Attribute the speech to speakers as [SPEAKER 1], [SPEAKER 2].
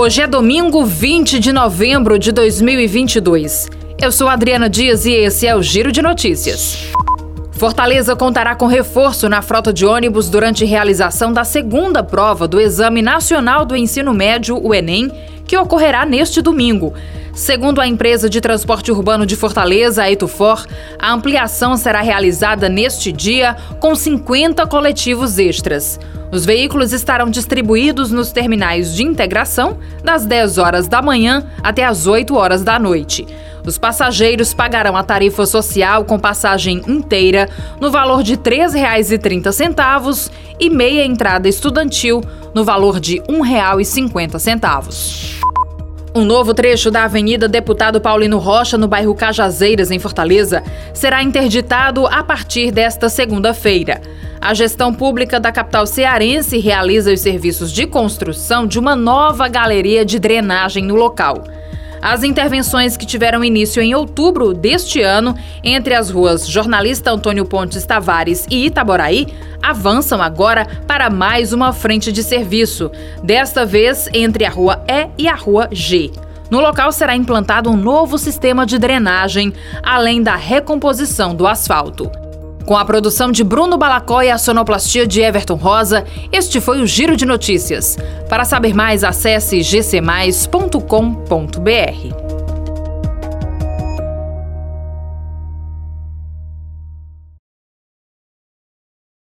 [SPEAKER 1] Hoje é domingo 20 de novembro de 2022. Eu sou Adriana Dias e esse é o Giro de Notícias. Fortaleza contará com reforço na frota de ônibus durante realização da segunda prova do Exame Nacional do Ensino Médio, o Enem, que ocorrerá neste domingo. Segundo a empresa de transporte urbano de Fortaleza, a Etufor, a ampliação será realizada neste dia com 50 coletivos extras. Os veículos estarão distribuídos nos terminais de integração das 10 horas da manhã até as 8 horas da noite. Os passageiros pagarão a tarifa social com passagem inteira no valor de R$ 3,30 e meia entrada estudantil no valor de R$ 1,50. Um novo trecho da Avenida Deputado Paulino Rocha, no bairro Cajazeiras, em Fortaleza, será interditado a partir desta segunda-feira. A gestão pública da capital cearense realiza os serviços de construção de uma nova galeria de drenagem no local. As intervenções que tiveram início em outubro deste ano entre as ruas Jornalista Antônio Pontes Tavares e Itaboraí avançam agora para mais uma frente de serviço, desta vez entre a Rua E e a Rua G. No local será implantado um novo sistema de drenagem, além da recomposição do asfalto. Com a produção de Bruno Balacó e a sonoplastia de Everton Rosa, este foi o Giro de Notícias. Para saber mais, acesse gcmais.com.br.